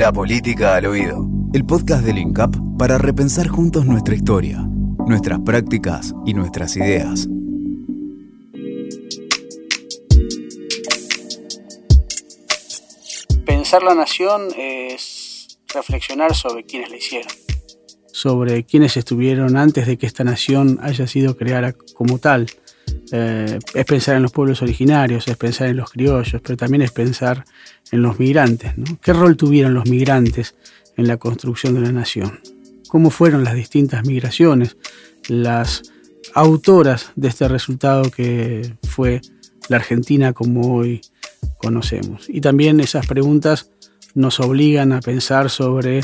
La política al oído. El podcast del INCAP para repensar juntos nuestra historia, nuestras prácticas y nuestras ideas. Pensar la nación es reflexionar sobre quienes la hicieron. Sobre quienes estuvieron antes de que esta nación haya sido creada como tal. Eh, es pensar en los pueblos originarios, es pensar en los criollos, pero también es pensar en los migrantes. ¿Qué rol tuvieron los migrantes en la construcción de la nación? ¿Cómo fueron las distintas migraciones, las autoras de este resultado que fue la Argentina como hoy conocemos? Y también esas preguntas nos obligan a pensar sobre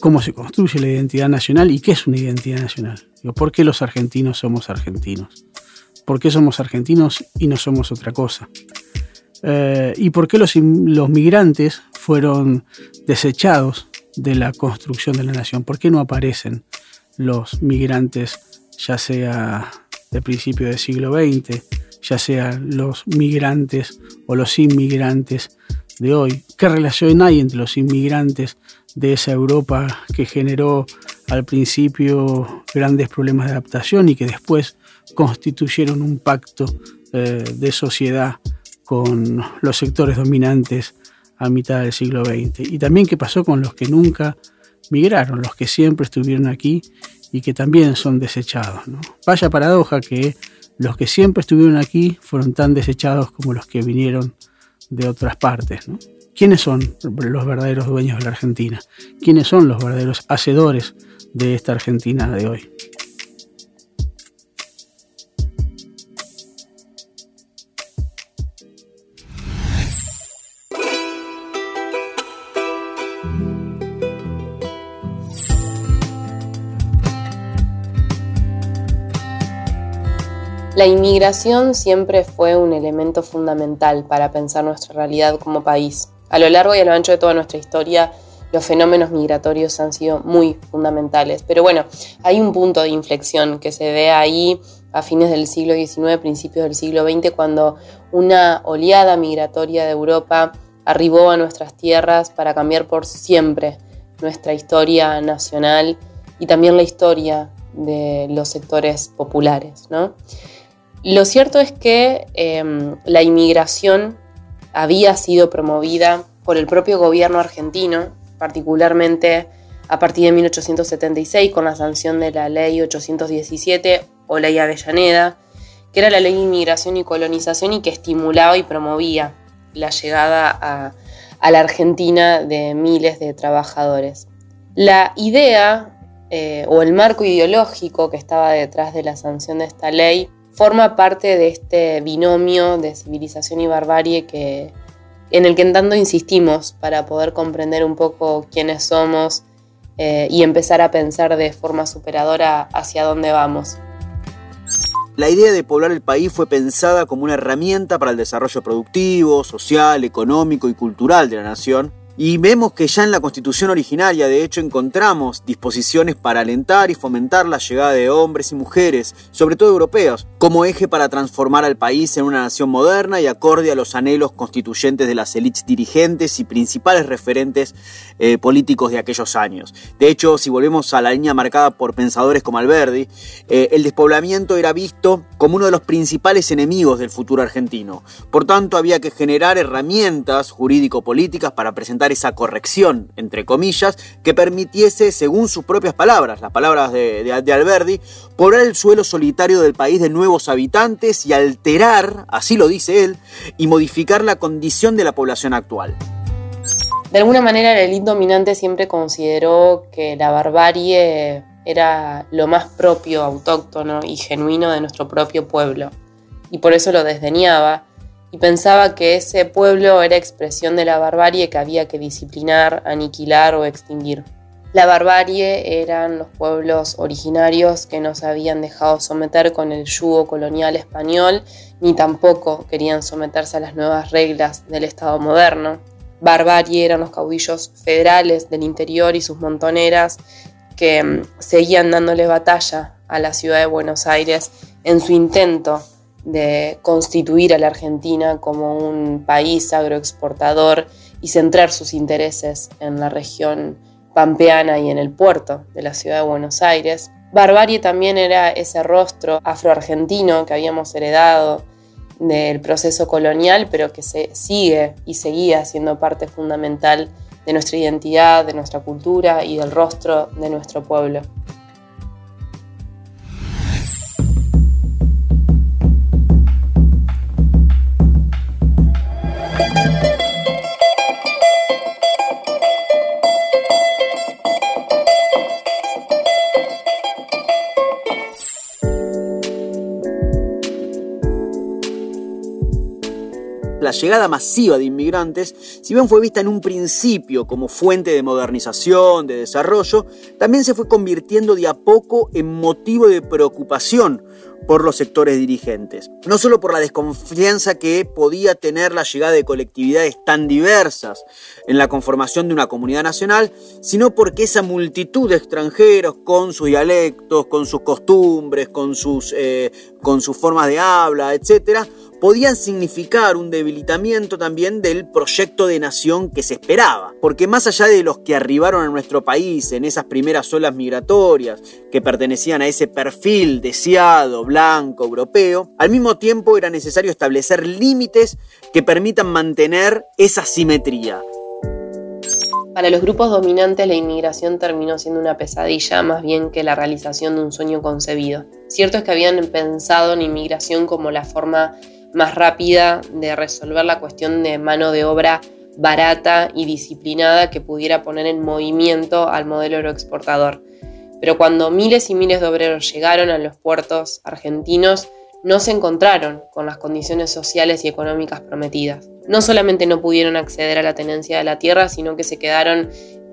cómo se construye la identidad nacional y qué es una identidad nacional. ¿Por qué los argentinos somos argentinos? Por qué somos argentinos y no somos otra cosa. Eh, y por qué los, los, migrantes fueron desechados de la construcción de la nación. ¿Por qué no aparecen los migrantes, ya sea de principio del siglo XX, ya sea los migrantes o los inmigrantes de hoy? ¿Qué relación hay entre los inmigrantes de esa Europa que generó al principio grandes problemas de adaptación y que después constituyeron un pacto eh, de sociedad con los sectores dominantes a mitad del siglo XX. Y también qué pasó con los que nunca migraron, los que siempre estuvieron aquí y que también son desechados. Vaya paradoja que los que siempre estuvieron aquí fueron tan desechados como los que vinieron de otras partes. ¿Quiénes son los verdaderos dueños de la Argentina? ¿Quiénes son los verdaderos hacedores de esta Argentina de hoy? La inmigración siempre fue un elemento fundamental para pensar nuestra realidad como país. A lo largo y a lo ancho de toda nuestra historia, los fenómenos migratorios han sido muy fundamentales. Pero bueno, hay un punto de inflexión que se ve ahí a fines del siglo XIX, principios del siglo XX, cuando una oleada migratoria de Europa arribó a nuestras tierras para cambiar por siempre nuestra historia nacional y también la historia de los sectores populares. ¿no? Lo cierto es que em, la inmigración había sido promovida por el propio gobierno argentino, particularmente a partir de 1876 con la sanción de la ley 817 o ley Avellaneda, que era la ley de inmigración y colonización y que estimulaba y promovía la llegada a, la Argentina de miles de trabajadores. La idea eh, o el marco ideológico que estaba detrás de la sanción de esta ley forma parte de este binomio de civilización y barbarie que, en el que tanto insistimos para poder comprender un poco quiénes somos eh, y empezar a pensar de forma superadora hacia dónde vamos. La idea de poblar el país fue pensada como una herramienta para el desarrollo productivo, social, económico y cultural de la nación, y vemos que ya en la constitución originaria, de hecho, encontramos disposiciones para alentar y fomentar la llegada de hombres y mujeres, sobre todo europeos, como eje para transformar al país en una nación moderna y acorde a los anhelos constituyentes de las élites dirigentes y principales referentes eh, políticos de aquellos años. De hecho, si volvemos a la línea marcada por pensadores como Alberdi, eh, el despoblamiento era visto como uno de los principales enemigos del futuro argentino. Por tanto, había que generar herramientas jurídico-políticas para presentar esa corrección, entre comillas, que permitiese, según sus propias palabras, las palabras de, Alberdi, poblar el suelo solitario del país de habitantes y alterar, así lo dice él, y modificar la condición de la población actual. De alguna manera el élite dominante siempre consideró que la barbarie era lo más propio, autóctono y genuino de nuestro propio pueblo, y por eso lo desdeñaba y pensaba que ese pueblo era expresión de la barbarie que había que disciplinar, aniquilar o extinguir. La barbarie eran los pueblos originarios que no se habían dejado someter con el yugo colonial español, ni tampoco querían someterse a las nuevas reglas del Estado moderno. Barbarie eran los caudillos federales del interior y sus montoneras que mm, seguían dándole batalla a la ciudad de Buenos Aires en su intento de constituir a la Argentina como un país agroexportador y centrar sus intereses en la región pampeana y en el puerto de la ciudad de Buenos Aires. Barbarie también era ese rostro afroargentino que habíamos heredado del proceso colonial, pero que se sigue y seguía siendo parte fundamental de nuestra identidad, de nuestra cultura y del rostro de nuestro pueblo. Llegada masiva de inmigrantes, si bien fue vista en un principio como fuente de modernización, de desarrollo, también se fue convirtiendo de a poco en motivo de preocupación por los sectores dirigentes. No solo por la desconfianza que podía tener la llegada de colectividades tan diversas en la conformación de una comunidad nacional, sino porque esa multitud de extranjeros con sus dialectos, con sus costumbres, con sus, eh, con sus formas de habla, etc., podían significar un debilitamiento también del proyecto de nación que se esperaba. Porque más allá de los que arribaron a nuestro país en esas primeras olas migratorias, que pertenecían a ese perfil deseado, blanco, europeo, al mismo tiempo era necesario establecer límites que permitan mantener esa simetría. Para los grupos dominantes la inmigración terminó siendo una pesadilla más bien que la realización de un sueño concebido. Cierto es que habían pensado en inmigración como la forma más rápida de resolver la cuestión de mano de obra barata y disciplinada que pudiera poner en movimiento al modelo aeroexportador. Pero cuando miles y miles de obreros llegaron a los puertos argentinos, no se encontraron con las condiciones sociales y económicas prometidas. No solamente no pudieron acceder a la tenencia de la tierra, sino que se quedaron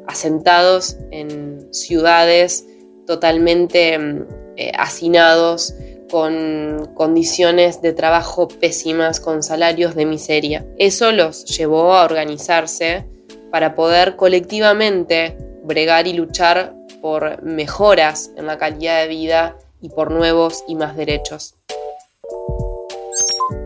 asentados en ciudades totalmente mm, eh, hacinados con condiciones de trabajo pésimas, con salarios de miseria. Eso los llevó a organizarse para poder colectivamente bregar y luchar por mejoras en la calidad de vida y por nuevos y más derechos.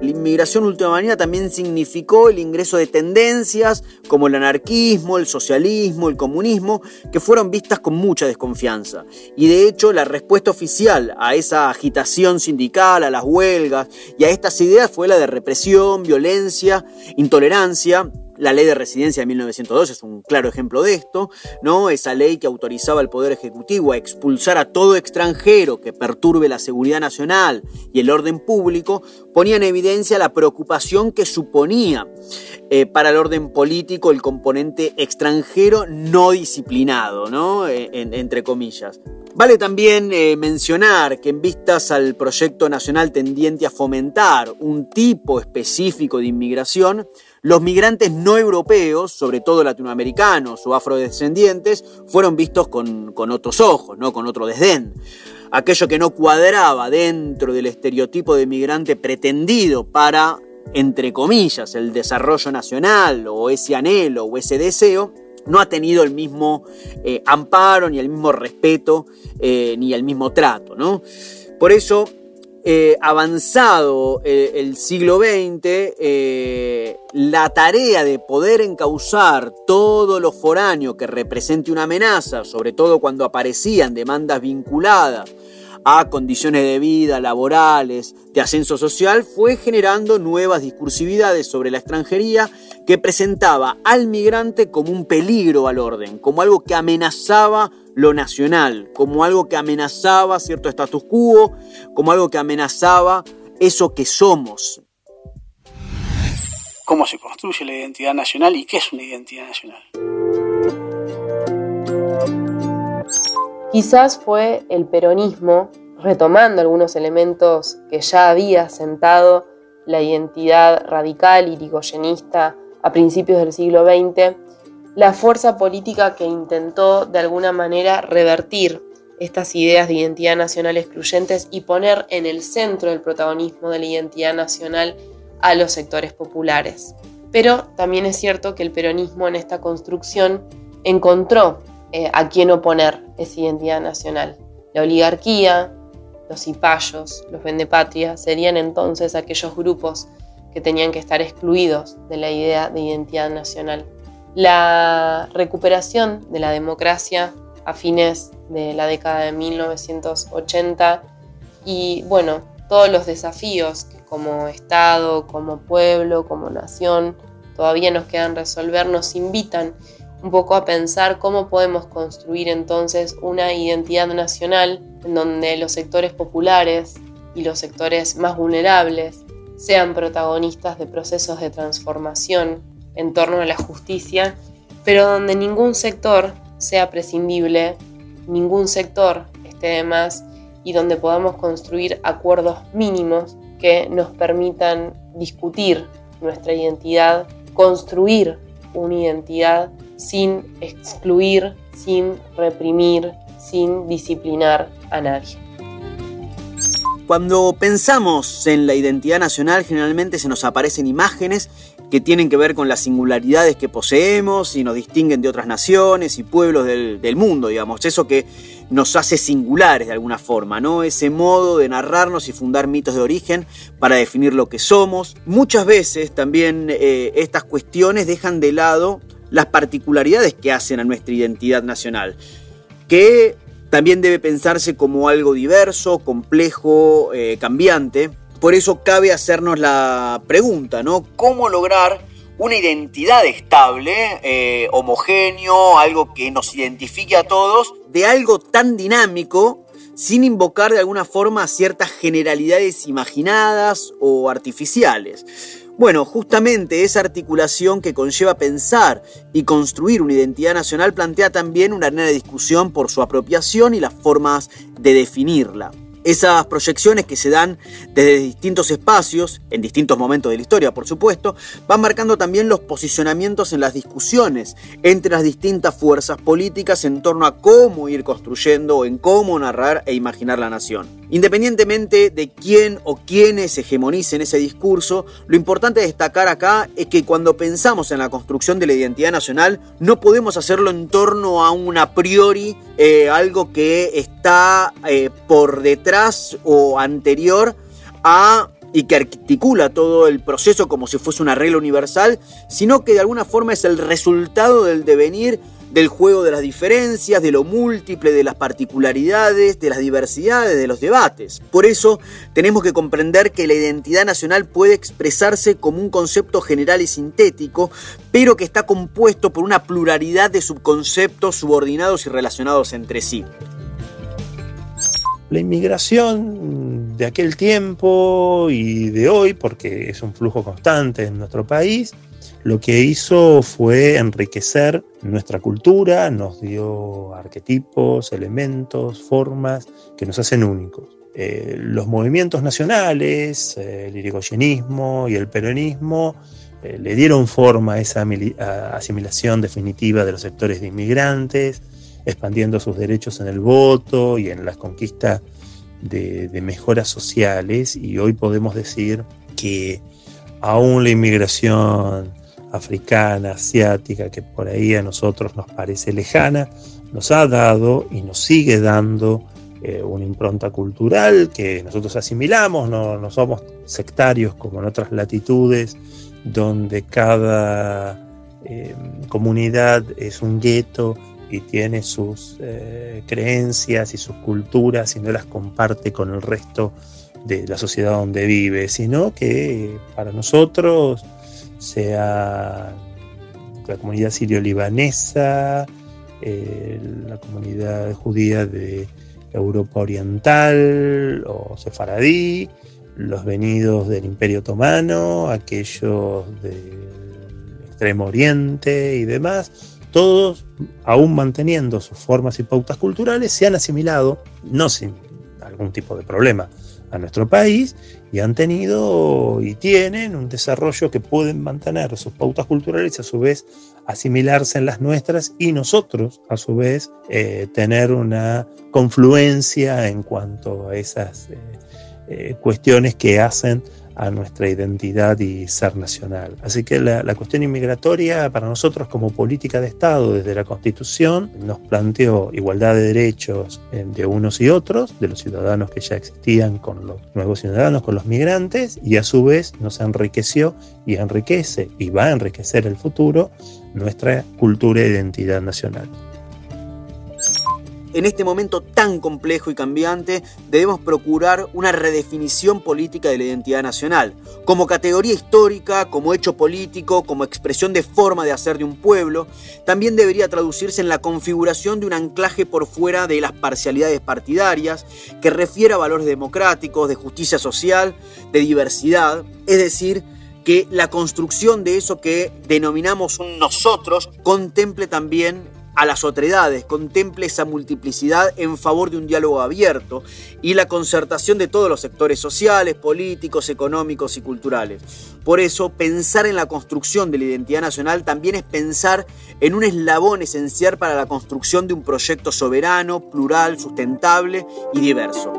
La inmigración ultramarina también significó el ingreso de tendencias como el anarquismo, el socialismo, el comunismo, que fueron vistas con mucha desconfianza. Y de hecho la respuesta oficial a esa agitación sindical, a las huelgas y a estas ideas fue la de represión, violencia, intolerancia, la ley de residencia de 1902 es un claro ejemplo de esto, ¿no? Esa ley que autorizaba al Poder Ejecutivo a expulsar a todo extranjero que perturbe la seguridad nacional y el orden público, ponía en evidencia la preocupación que suponía eh, para el orden político el componente extranjero no disciplinado, ¿no? Eh, entre comillas. Vale también eh, mencionar que en vistas al proyecto nacional tendiente a fomentar un tipo específico de inmigración, los migrantes no europeos, sobre todo latinoamericanos o afrodescendientes, fueron vistos con, otros ojos, ¿no? con otro desdén. Aquello que no cuadraba dentro del estereotipo de migrante pretendido para, entre comillas, el desarrollo nacional o ese anhelo o ese deseo, no ha tenido el mismo eh, amparo, ni el mismo respeto, eh, ni el mismo trato. ¿no? Por eso eh, avanzado eh, el siglo XX, eh, la tarea de poder encauzar todo lo foráneo que represente una amenaza, sobre todo cuando aparecían demandas vinculadas a condiciones de vida, laborales, de ascenso social, fue generando nuevas discursividades sobre la extranjería que presentaba al migrante como un peligro al orden, como algo que amenazaba lo nacional, como algo que amenazaba cierto status quo, como algo que amenazaba eso que somos. ¿Cómo se construye la identidad nacional y qué es una identidad nacional? Quizás fue el peronismo, retomando algunos elementos que ya había sentado la identidad radical y rigoyenista a principios del siglo XX, la fuerza política que intentó de alguna manera revertir estas ideas de identidad nacional excluyentes y poner en el centro del protagonismo de la identidad nacional a los sectores populares. Pero también es cierto que el peronismo en esta construcción encontró eh, a quién oponer esa identidad nacional. La oligarquía, los cipayos, los vendepatrias serían entonces aquellos grupos que tenían que estar excluidos de la idea de identidad nacional. La recuperación de la democracia a fines de la década de 1980 y bueno, todos los desafíos que como Estado, como pueblo, como nación todavía nos quedan resolver, nos invitan un poco a pensar cómo podemos construir entonces una identidad nacional en donde los sectores populares y los sectores más vulnerables sean protagonistas de procesos de transformación en torno a la justicia, pero donde ningún sector sea prescindible, ningún sector esté de más y donde podamos construir acuerdos mínimos que nos permitan discutir nuestra identidad, construir una identidad sin excluir, sin reprimir, sin disciplinar a nadie. Cuando pensamos en la identidad nacional, generalmente se nos aparecen imágenes que tienen que ver con las singularidades que poseemos y nos distinguen de otras naciones y pueblos del, del, mundo, digamos. Eso que nos hace singulares de alguna forma, ¿no? Ese modo de narrarnos y fundar mitos de origen para definir lo que somos. Muchas veces también eh, estas cuestiones dejan de lado las particularidades que hacen a nuestra identidad nacional, que también debe pensarse como algo diverso, complejo, eh, cambiante. Por eso cabe hacernos la pregunta, ¿no? ¿Cómo lograr una identidad estable, eh, homogéneo, algo que nos identifique a todos, de algo tan dinámico, sin invocar de alguna forma ciertas generalidades imaginadas o artificiales? Bueno, justamente esa articulación que conlleva pensar y construir una identidad nacional plantea también una arena de discusión por su apropiación y las formas de definirla. Esas proyecciones que se dan desde distintos espacios, en distintos momentos de la historia, por supuesto, van marcando también los posicionamientos en las discusiones entre las distintas fuerzas políticas en torno a cómo ir construyendo o en cómo narrar e imaginar la nación. Independientemente de quién o quiénes hegemonicen ese discurso, lo importante destacar acá es que cuando pensamos en la construcción de la identidad nacional, no podemos hacerlo en torno a un a priori, eh, algo que está eh, por detrás o anterior a y que articula todo el proceso como si fuese una regla universal, sino que de alguna forma es el resultado del devenir del juego de las diferencias, de lo múltiple, de las particularidades, de las diversidades, de los debates. Por eso tenemos que comprender que la identidad nacional puede expresarse como un concepto general y sintético, pero que está compuesto por una pluralidad de subconceptos subordinados y relacionados entre sí. La inmigración de aquel tiempo y de hoy, porque es un flujo constante en nuestro país, lo que hizo fue enriquecer nuestra cultura, nos dio arquetipos, elementos, formas que nos hacen únicos. Eh, los movimientos nacionales, el irigoyenismo y el peronismo, eh, le dieron forma a esa asimilación definitiva de los sectores de inmigrantes, expandiendo sus derechos en el voto y en la conquista de, mejoras sociales y hoy podemos decir que aún la inmigración africana, asiática, que por ahí a nosotros nos parece lejana, nos ha dado y nos sigue dando eh, una impronta cultural que nosotros asimilamos, no, no, somos sectarios como en otras latitudes, donde cada eh, comunidad es un gueto y tiene sus eh, creencias y sus culturas y no las comparte con el resto de la sociedad donde vive, sino que para nosotros sea la comunidad sirio-libanesa, eh, la comunidad judía de Europa Oriental o sefaradí, los venidos del Imperio Otomano, aquellos del Extremo Oriente y demás, todos, aún manteniendo sus formas y pautas culturales, se han asimilado, no sin algún tipo de problema, a nuestro país y han tenido y tienen un desarrollo que pueden mantener sus pautas culturales y a su vez asimilarse en las nuestras y nosotros a su vez eh, tener una confluencia en cuanto a esas eh, eh, cuestiones que hacen a nuestra identidad y ser nacional. Así que la, cuestión inmigratoria para nosotros como política de Estado desde la Constitución nos planteó igualdad de derechos eh, de unos y otros, de los ciudadanos que ya existían con los nuevos ciudadanos, con los migrantes, y a su vez nos enriqueció y enriquece y va a enriquecer el futuro nuestra cultura e identidad nacional. En este momento tan complejo y cambiante, debemos procurar una redefinición política de la identidad nacional, como categoría histórica, como hecho político, como expresión de forma de hacer de un pueblo, también debería traducirse en la configuración de un anclaje por fuera de las parcialidades partidarias, que refiera a valores democráticos, de justicia social, de diversidad, es decir, que la construcción de eso que denominamos nosotros contemple también a las otredades, contemple esa multiplicidad en favor de un diálogo abierto y la concertación de todos los sectores sociales, políticos, económicos y culturales. Por eso, pensar en la construcción de la identidad nacional también es pensar en un eslabón esencial para la construcción de un proyecto soberano, plural, sustentable y diverso.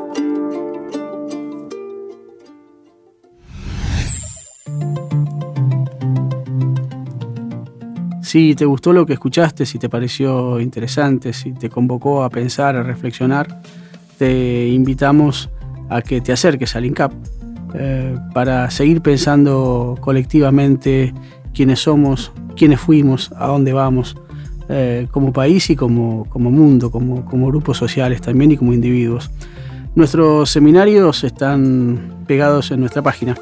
Si te gustó lo que escuchaste, si te pareció interesante, si te convocó a pensar, a reflexionar, te invitamos a que te acerques al INCAP eh, para seguir pensando colectivamente quiénes somos, quiénes fuimos, a dónde vamos, eh, como país y como, mundo, como, como grupos sociales también y como individuos. Nuestros seminarios están pegados en nuestra página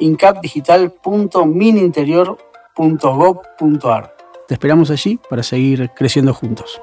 incapdigital.mininterior.com Te esperamos allí para seguir creciendo juntos.